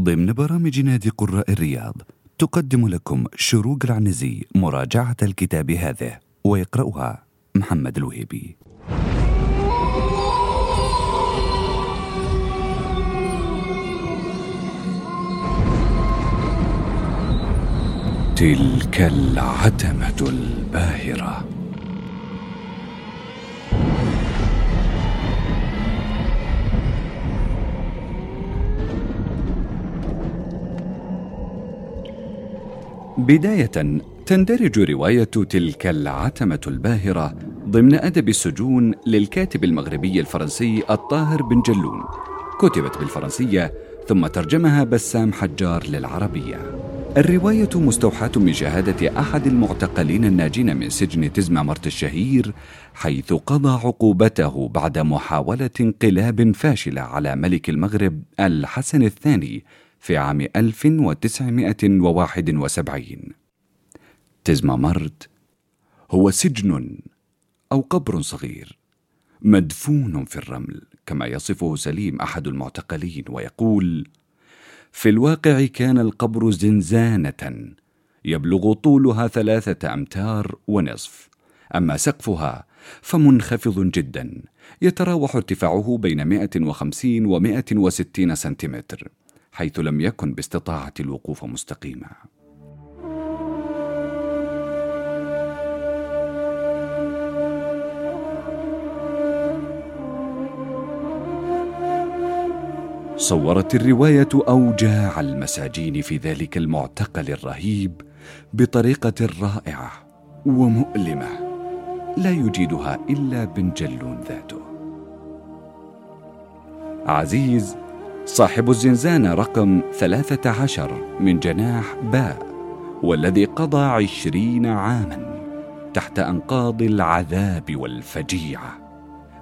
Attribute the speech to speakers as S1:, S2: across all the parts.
S1: ضمن برامج نادي قراء الرياض تقدم لكم شروق العنزي مراجعة الكتاب هذا ويقرأها محمد الوهيبي. تلك العتمة الباهرة. بداية تندرج رواية تلك العتمة الباهرة ضمن أدب السجون للكاتب المغربي الفرنسي الطاهر بن جلون. كتبت بالفرنسية ثم ترجمها بسام حجار للعربية. الرواية مستوحاة من شهادة أحد المعتقلين الناجين من سجن تزمامرت الشهير حيث قضى عقوبته بعد محاولة انقلاب فاشلة على ملك المغرب الحسن الثاني في عام 1971 تزمامرت هو سجن أو قبر صغير مدفون في الرمل كما يصفه سليم أحد المعتقلين ويقول في الواقع كان القبر زنزانة يبلغ طولها ثلاثة أمتار ونصف. أما سقفها فمنخفض جدا يتراوح ارتفاعه بين 150 و 160 سنتيمتر. حيث لم يكن باستطاعة الوقوف مستقيما. صورت الرواية أوجاع المساجين في ذلك المعتقل الرهيب بطريقة رائعة ومؤلمة لا يجيدها إلا بن جلون ذاته. عزيز صاحب الزنزانة رقم ثلاثة عشر من جناح باء والذي قضى عشرين عاما تحت أنقاض العذاب والفجيعة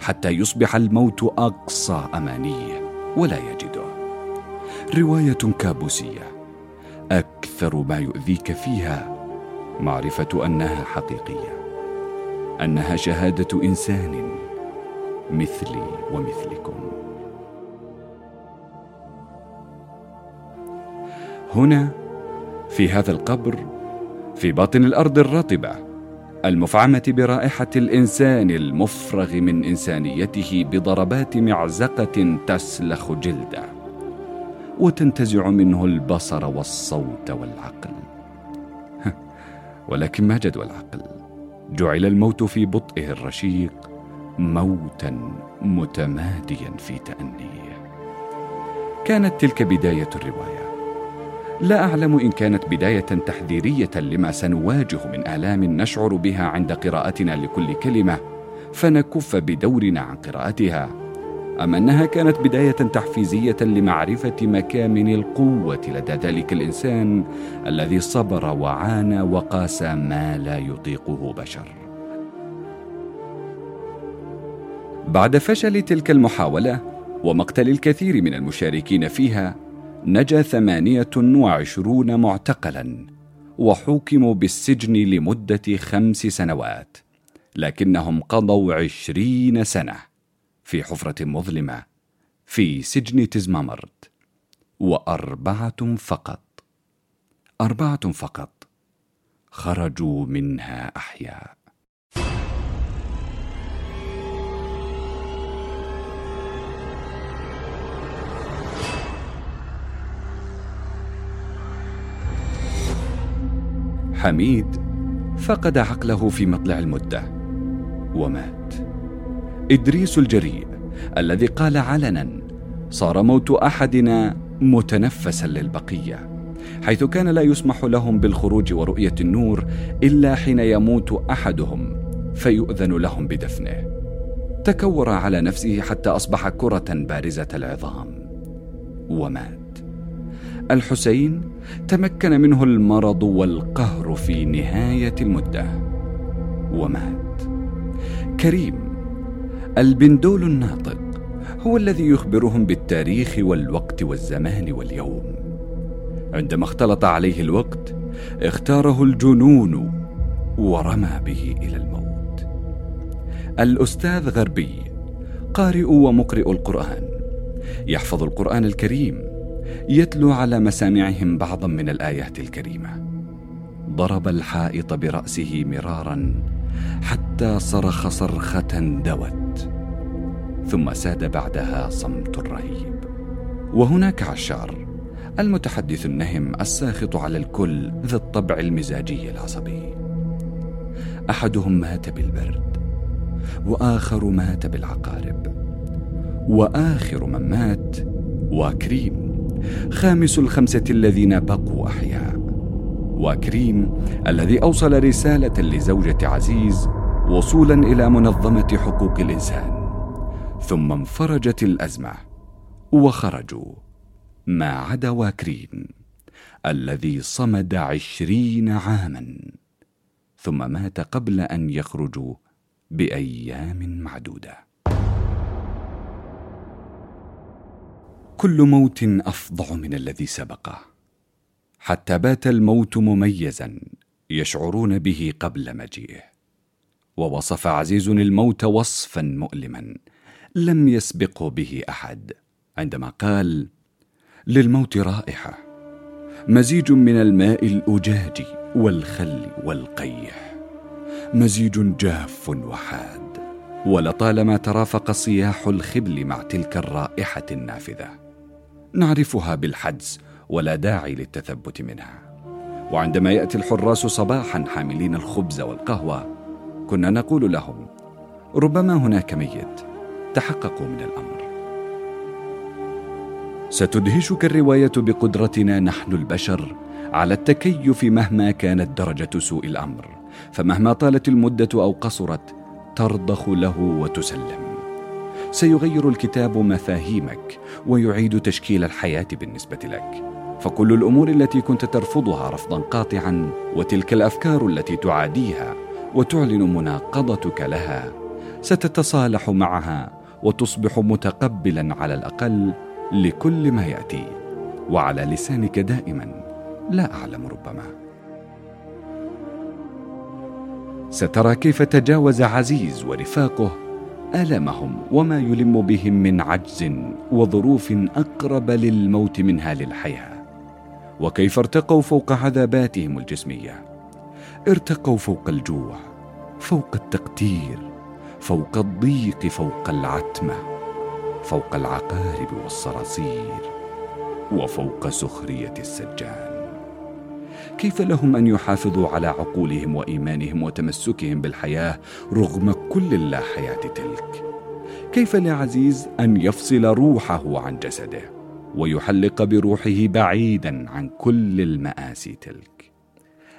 S1: حتى يصبح الموت أقصى أمانية ولا يجده. رواية كابوسية أكثر ما يؤذيك فيها معرفة أنها حقيقية أنها شهادة إنسان مثلي ومثلكم. هنا في هذا القبر في باطن الأرض الرطبة المفعمة برائحة الإنسان المفرغ من إنسانيته بضربات معزقة تسلخ جلده وتنتزع منه البصر والصوت والعقل. ولكن ما جدوى العقل؟ جعل الموت في بطئه الرشيق موتا متماديا في تأنيه. كانت تلك بداية الرواية. لا أعلم إن كانت بداية تحذيرية لما سنواجه من آلام نشعر بها عند قراءتنا لكل كلمة فنكف بدورنا عن قراءتها. أم أنها كانت بداية تحفيزية لمعرفة مكامن القوة لدى ذلك الإنسان الذي صبر وعانى وقاس ما لا يطيقه بشر. بعد فشل تلك المحاولة ومقتل الكثير من المشاركين فيها نجا ثمانية وعشرون معتقلا وحوكموا بالسجن لمدة خمس سنوات لكنهم قضوا عشرين سنة في حفرة مظلمة في سجن تزمامرت وأربعة فقط. أربعة فقط خرجوا منها أحياء. حميد فقد عقله في مطلع المدة ومات. إدريس الجريء الذي قال علنا صار موت أحدنا متنفسا للبقية حيث كان لا يسمح لهم بالخروج ورؤية النور إلا حين يموت أحدهم فيؤذن لهم بدفنه. تكور على نفسه حتى أصبح كرة بارزة العظام ومات. الحسين تمكن منه المرض والقهر في نهاية المدة ومات. كريم البندول الناطق هو الذي يخبرهم بالتاريخ والوقت والزمان واليوم. عندما اختلط عليه الوقت اختاره الجنون ورمى به إلى الموت. الأستاذ غربي قارئ ومقرئ القرآن يحفظ القرآن الكريم. يتلو على مسامعهم بعضا من الآيات الكريمة. ضرب الحائط برأسه مرارا حتى صرخ صرخة دوت ثم ساد بعدها صمت رهيب وهناك عشار المتحدث النهم الساخط على الكل ذا الطبع المزاجي العصبي. أحدهم مات بالبرد وآخر مات بالعقارب وآخر من مات واكريم. خامس الخمسة الذين بقوا أحياء. واكريم الذي أوصل رسالة لزوجة عزيز وصولا إلى منظمة حقوق الإنسان. ثم انفرجت الأزمة وخرجوا. ما عدا واكريم الذي صمد عشرين عاما ثم مات قبل أن يخرجوا بأيام معدودة. كل موت أفظع من الذي سبقه. حتى بات الموت مميزا يشعرون به قبل مجيئه. ووصف عزيز الموت وصفا مؤلما لم يسبقه به أحد عندما قال للموت رائحة مزيج من الماء الأجاج والخل والقيح مزيج جاف وحاد. ولطالما ترافق صياح الخبل مع تلك الرائحة النافذة. نعرفها بالحدس ولا داعي للتثبت منها. وعندما يأتي الحراس صباحا حاملين الخبز والقهوة كنا نقول لهم ربما هناك ميت تحققوا من الأمر. ستدهشك الرواية بقدرتنا نحن البشر على التكيف مهما كانت درجة سوء الأمر فمهما طالت المدة أو قصرت ترضخ له وتسلم. سيغير الكتاب مفاهيمك ويعيد تشكيل الحياة بالنسبة لك. فكل الأمور التي كنت ترفضها رفضا قاطعا وتلك الأفكار التي تعاديها وتعلن مناقضتك لها ستتصالح معها وتصبح متقبلا على الأقل لكل ما يأتي. وعلى لسانك دائما لا أعلم ربما. سترى كيف تجاوز عزيز ورفاقه ألمهم وما يلم بهم من عجز وظروف أقرب للموت منها للحياة. وكيف ارتقوا فوق عذاباتهم الجسمية؟ ارتقوا فوق الجوع فوق التقتير فوق الضيق فوق العتمة فوق العقارب والصراصير وفوق سخرية السجان كيف لهم أن يحافظوا على عقولهم وإيمانهم وتمسكهم بالحياة رغم كل اللا حياه تلك؟ كيف لعزيز أن يفصل روحه عن جسده ويحلق بروحه بعيدا عن كل المآسي تلك؟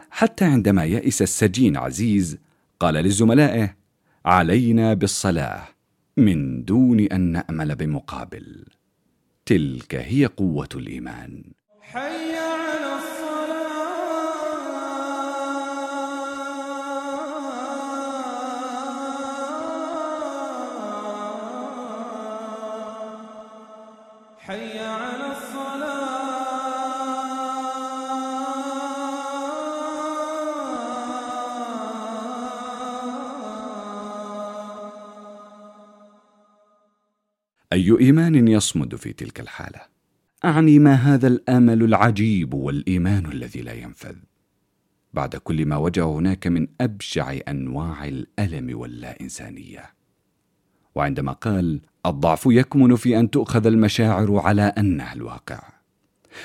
S1: حتى عندما يئس السجين عزيز قال لزملائه علينا بالصلاة من دون أن نأمل بمقابل. تلك هي قوة الإيمان. حي حي على أي إيمان يصمد في تلك الحالة؟ أعني ما هذا الآمل العجيب والإيمان الذي لا ينفذ. بعد كل ما وجه هناك من أبشع أنواع الألم واللا إنسانية. وعندما قال الضعف يكمن في أن تؤخذ المشاعر على انها الواقع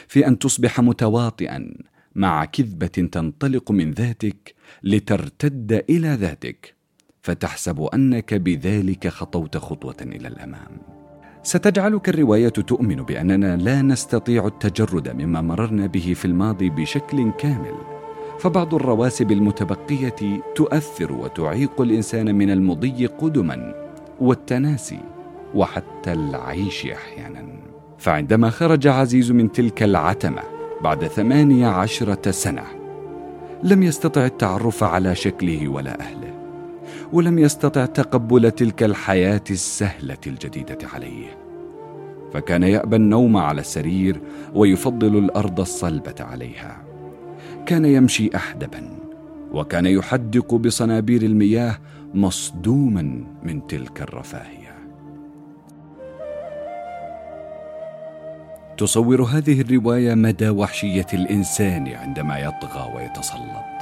S1: في أن تصبح متواطئا مع كذبة تنطلق من ذاتك لترتد إلى ذاتك فتحسب أنك بذلك خطوت خطوة إلى الأمام. ستجعلك الرواية تؤمن بأننا لا نستطيع التجرد مما مررنا به في الماضي بشكل كامل فبعض الرواسب المتبقية تؤثر وتعيق الإنسان من المضي قدما والتناسي وحتى العيش أحيانا. فعندما خرج عزيز من تلك العتمة بعد ثمانية عشرة سنة لم يستطع التعرف على شكله ولا أهله ولم يستطع تقبل تلك الحياة السهلة الجديدة عليه. فكان يأبى النوم على السرير ويفضل الأرض الصلبة عليها. كان يمشي احدبا وكان يحدق بصنابير المياه مصدوما من تلك الرفاهية. تصور هذه الرواية مدى وحشية الإنسان عندما يطغى ويتسلط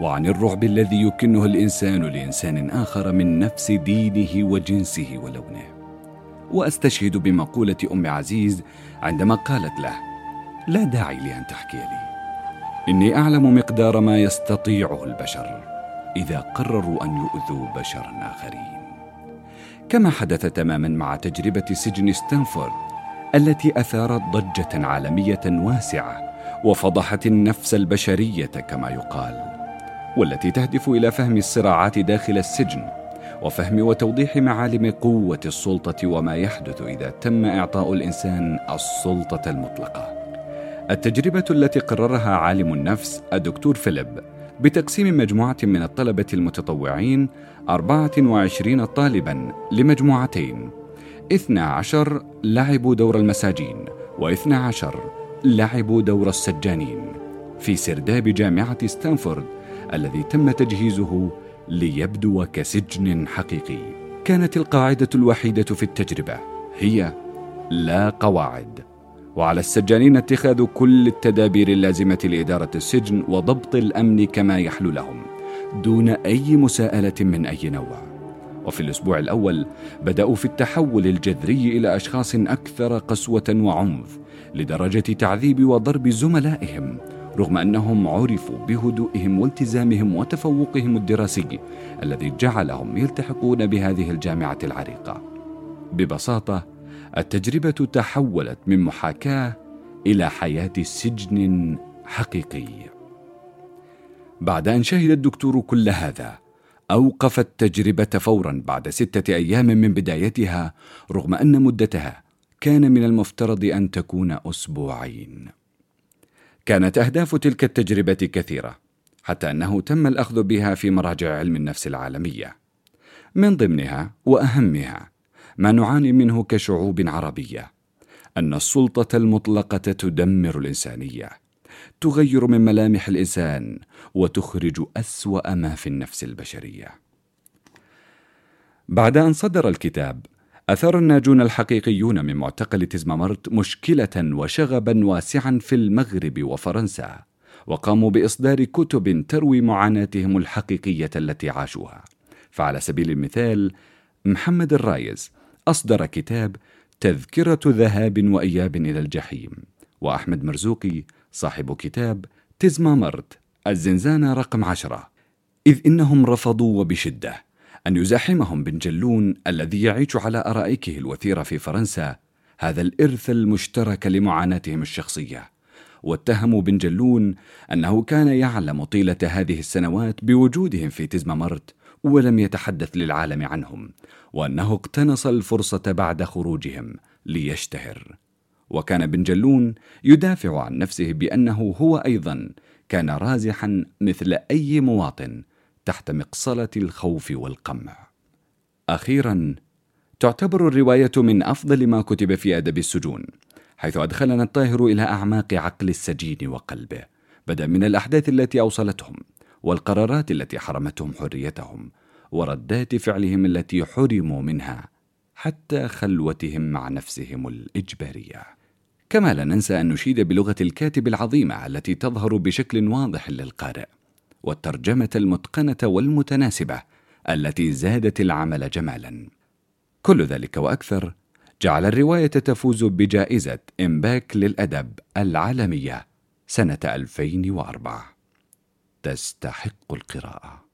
S1: وعن الرعب الذي يكنه الإنسان لإنسان آخر من نفس دينه وجنسه ولونه. وأستشهد بمقولة أم عزيز عندما قالت له لا داعي لأن تحكي لي إني أعلم مقدار ما يستطيعه البشر. إذا قرروا أن يؤذوا بشرا آخرين. كما حدث تماما مع تجربة سجن ستانفورد التي اثارت ضجة عالمية واسعة وفضحت النفس البشرية كما يقال والتي تهدف إلى فهم الصراعات داخل السجن وفهم وتوضيح معالم قوة السلطة وما يحدث إذا تم إعطاء الإنسان السلطة المطلقة. التجربة التي قررها عالم النفس الدكتور فيليب بتقسيم مجموعة من الطلبة المتطوعين 24 طالبا لمجموعتين. 12 لعبوا دور المساجين و12 لعبوا دور السجانين. في سرداب جامعة ستانفورد الذي تم تجهيزه ليبدو كسجن حقيقي. كانت القاعدة الوحيدة في التجربة هي لا قواعد. وعلى السجانين اتخاذ كل التدابير اللازمة لإدارة السجن وضبط الأمن كما يحلو لهم دون أي مساءلة من أي نوع. وفي الأسبوع الأول بدأوا في التحول الجذري إلى أشخاص أكثر قسوة وعنف لدرجة تعذيب وضرب زملائهم رغم أنهم عرفوا بهدوئهم والتزامهم وتفوقهم الدراسي الذي جعلهم يلتحقون بهذه الجامعة العريقة. ببساطة التجربة تحولت من محاكاة إلى حياة سجن حقيقي بعد أن شهد الدكتور كل هذا أوقف التجربة فورا بعد ستة أيام من بدايتها رغم أن مدتها كان من المفترض أن تكون أسبوعين. كانت أهداف تلك التجربة كثيرة، حتى أنه تم الأخذ بها في مراجع علم النفس العالمية. من ضمنها وأهمها ما نعاني منه كشعوب عربية، أن السلطة المطلقة تدمر الإنسانية. تغير من ملامح الإنسان وتخرج أسوأ ما في النفس البشرية بعد أن صدر الكتاب أثار الناجون الحقيقيون من معتقل تزمامرت مشكلة وشغبا واسعا في المغرب وفرنسا وقاموا بإصدار كتب تروي معاناتهم الحقيقية التي عاشوها فعلى سبيل المثال محمد الرايز أصدر كتاب تذكرة ذهاب وإياب إلى الجحيم. وأحمد مرزوقي صاحب كتاب تزمامرت الزنزانة رقم عشرة. إذ إنهم رفضوا وبشدة أن يزاحمهم بن جلون الذي يعيش على أرائكه الوثيرة في فرنسا هذا الإرث المشترك لمعاناتهم الشخصية. واتهموا بن جلون أنه كان يعلم طيلة هذه السنوات بوجودهم في تزمامرت ولم يتحدث للعالم عنهم وأنه اقتنص الفرصة بعد خروجهم ليشتهر. وكان بن جلون يدافع عن نفسه بأنه هو أيضا كان رازحا مثل أي مواطن تحت مقصلة الخوف والقمع. أخيرا تعتبر الرواية من أفضل ما كتب في أدب السجون حيث أدخلنا الطاهر إلى أعماق عقل السجين وقلبه بدا من الأحداث التي أوصلتهم. والقرارات التي حرمتهم حريتهم وردات فعلهم التي حرموا منها حتى خلوتهم مع نفسهم الإجبارية. كما لا ننسى أن نشيد بلغة الكاتب العظيمة التي تظهر بشكل واضح للقارئ والترجمة المتقنة والمتناسبة التي زادت العمل جمالا. كل ذلك وأكثر جعل الرواية تفوز بجائزة إمباك للأدب العالمية سنة 2004 تستحق القراءة.